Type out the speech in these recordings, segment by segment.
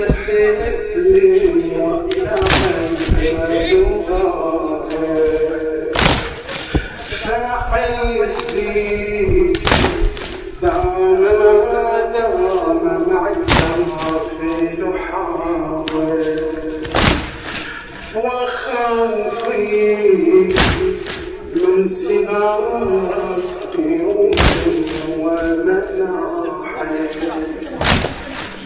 كسبني وإلى فعزي دام ما دام معي في حاضر وخوفي من سباق ومنع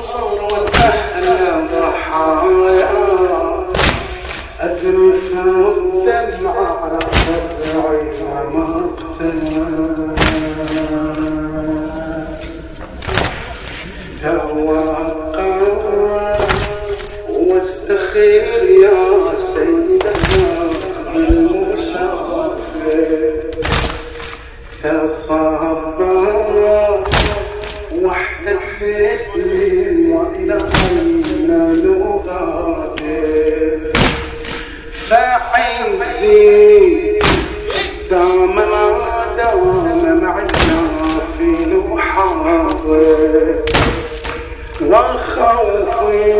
الأنصار والأهل ضحايا أذرف الدمع على صدعي مقتلا توقع واستخير يا سيدنا المسافر يا صبر واحتسب لي فعزي دام ما دام معنا في الحاضر وخوفي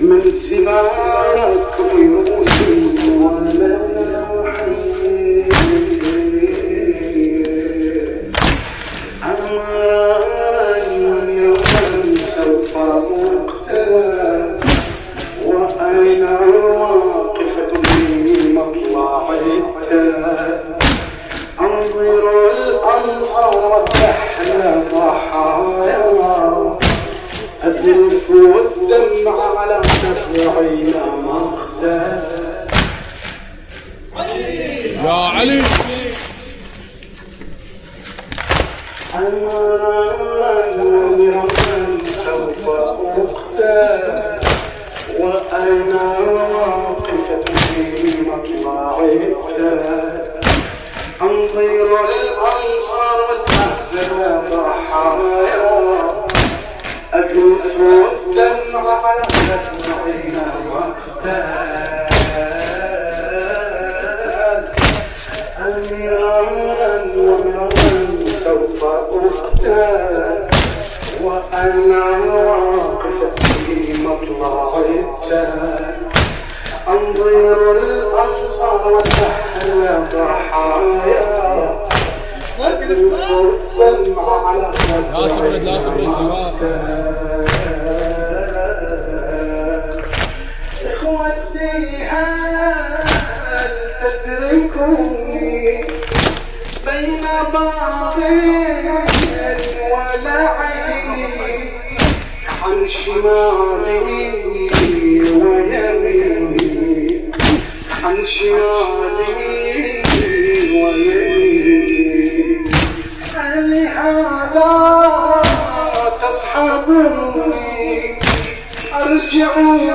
من سماك يوسف ضحايا أذرف الدمع على دفعي مقتل يا علي أمرا سوف أقتل وأنا واقفة في مطلع الدار أنظر الأنصار والأهل على دفعي مقتل أميرا ومرا سوف أقتل وأنا واقفة في مطلع الأنصار وتحلى ضحايا على لا تبرد بين بعض ولعيني عن شمالي ويميني عن شمالي ويميني هل هذا تصحبوني أرجعوني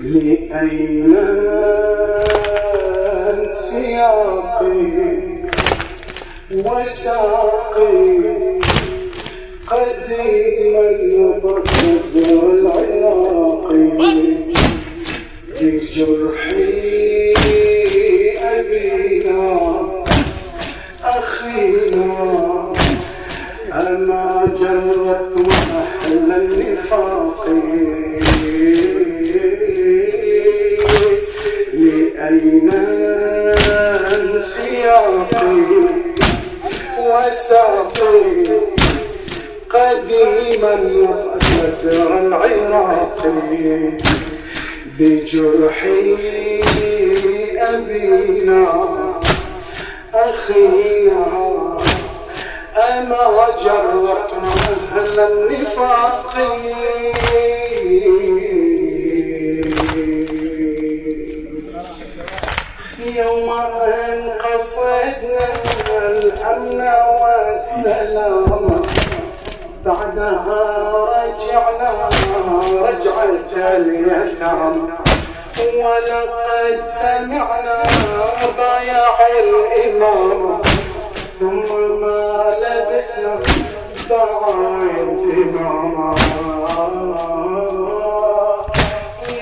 لأين سياقي وساقي قديما وبصدر العراقي بجرحي أبينا أخينا أما جرت وأحلى النفاق لأين سياقي وساقي قديما وأثر العراقي. بجرحي أبينا أخينا أنا جرت أهل النفاق. قصدنا الأمن والسلام بعدها رجعنا رجعة اليتام ولقد سمعنا بايع الإمام. ثم ما لبثنا دعا الإمام.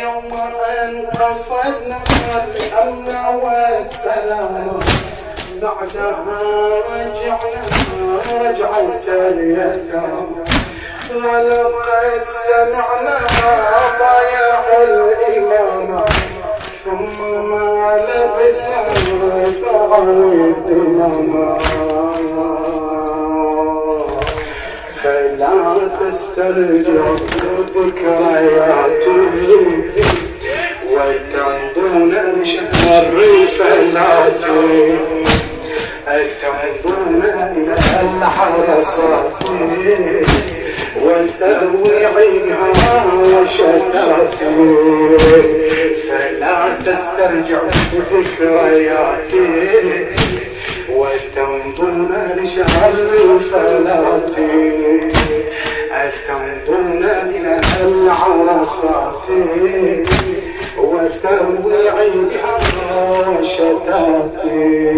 يوم أن قصدنا الأمن والسلام. بعدها رجعنا رجعت اليتام ولقد سمعنا ضياع الإمام ثم ما لبثنا دعوا الإمام فلا تسترجع ذكرياتي وتنظرون لشهر فلاتي أتنظرون إلى الحرصات وترويعها وشتاتي فلا تسترجع ذكرياتي وتنظرن لشهر فلاتي أتنظرن إلى العرصاص وترويعها وشتاتي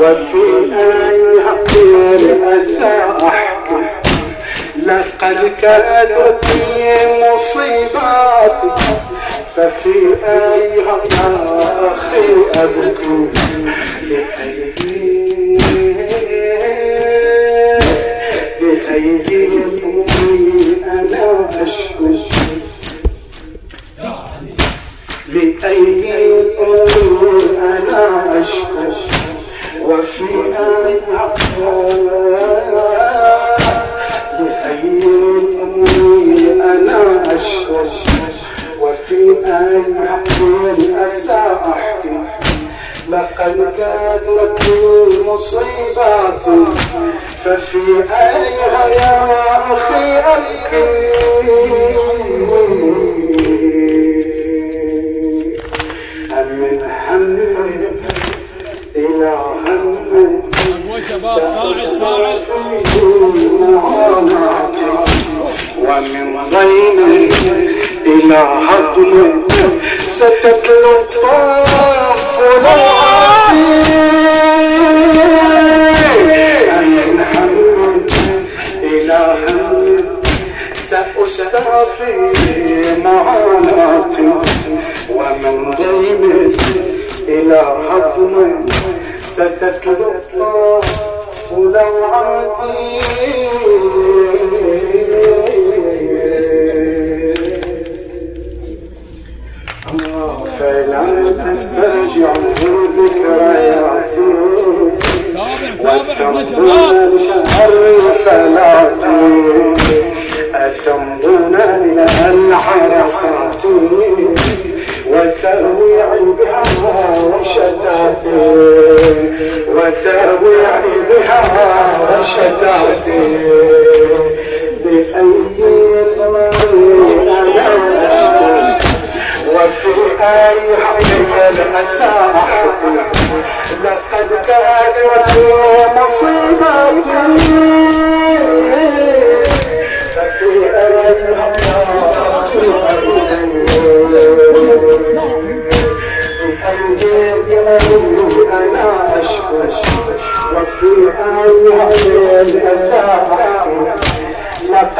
وفي أي حقير أسى أحكي لقد كانت لي مصيباتي ففي أي أخي أبكي. لأي وفي أي حق أسى أحكي لقد كانت لي مصيبات ففي أيها يا أخي أبكي من هم إلى هم شباب صاعد صاعد ومن ضيم من هم إلى هم سأستعفي معاناتي ومن ضيم إلى هضم ستتلو الطرف لوعتي تسترجع ذكرياتي سابع سابع إحنا شباب شهر فلاتي أتمضون إلى العرصات وترويع بها وشتاتي وترويع بها وشتاتي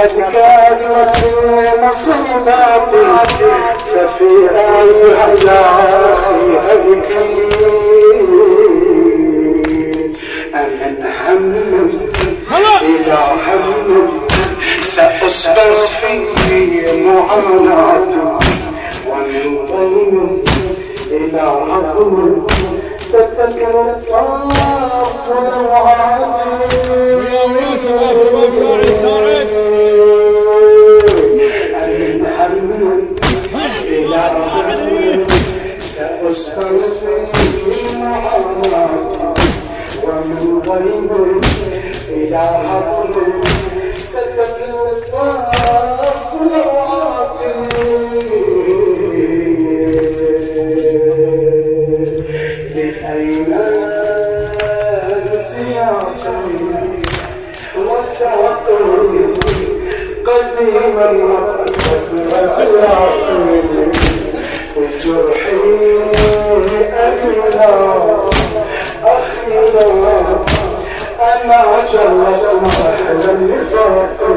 لقد كانت مصيباتي ففي أيها الأخي أبكي أمن هم إلى هم سأصبر في معاناتي ومن إلى عظم ستذكر الطرف في معاناتي ومن إلى عظم ستذكر الطرف لوعاتي لأين سياقي وسعتني قديما وخيراتي وجرحي أبينا أخينا أنا أحلى نفاقي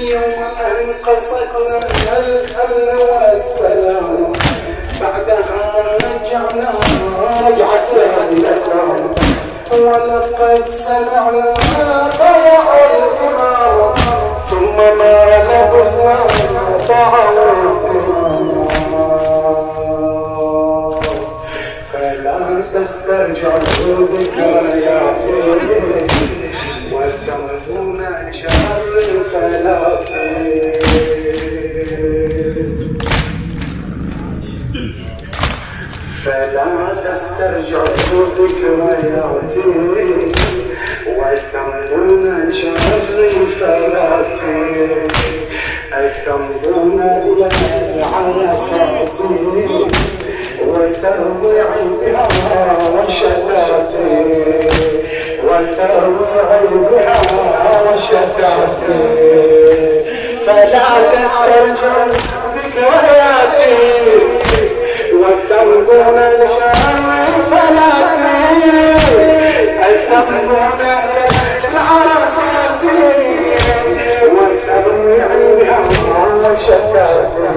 يوم أن قصدنا الأمن والسلام بعدها رجعنا رجعت الأكرام ولقد سمعنا بيع الإمام ثم ما لبثنا طعوا فلا تسترجعوا ذكرياتي. وتمضون شر الفلاح فلا وتروعي بها وشتاتي فلا تسترجع ذكرياتي وتمضون لشر فلاتي أتمضون العرسات وتروعي بها وشتاتي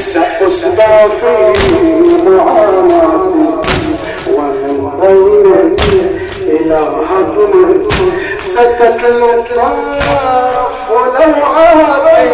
سأصبى في معاناتي ومن بين إلى حكم ستتلطف لو عابي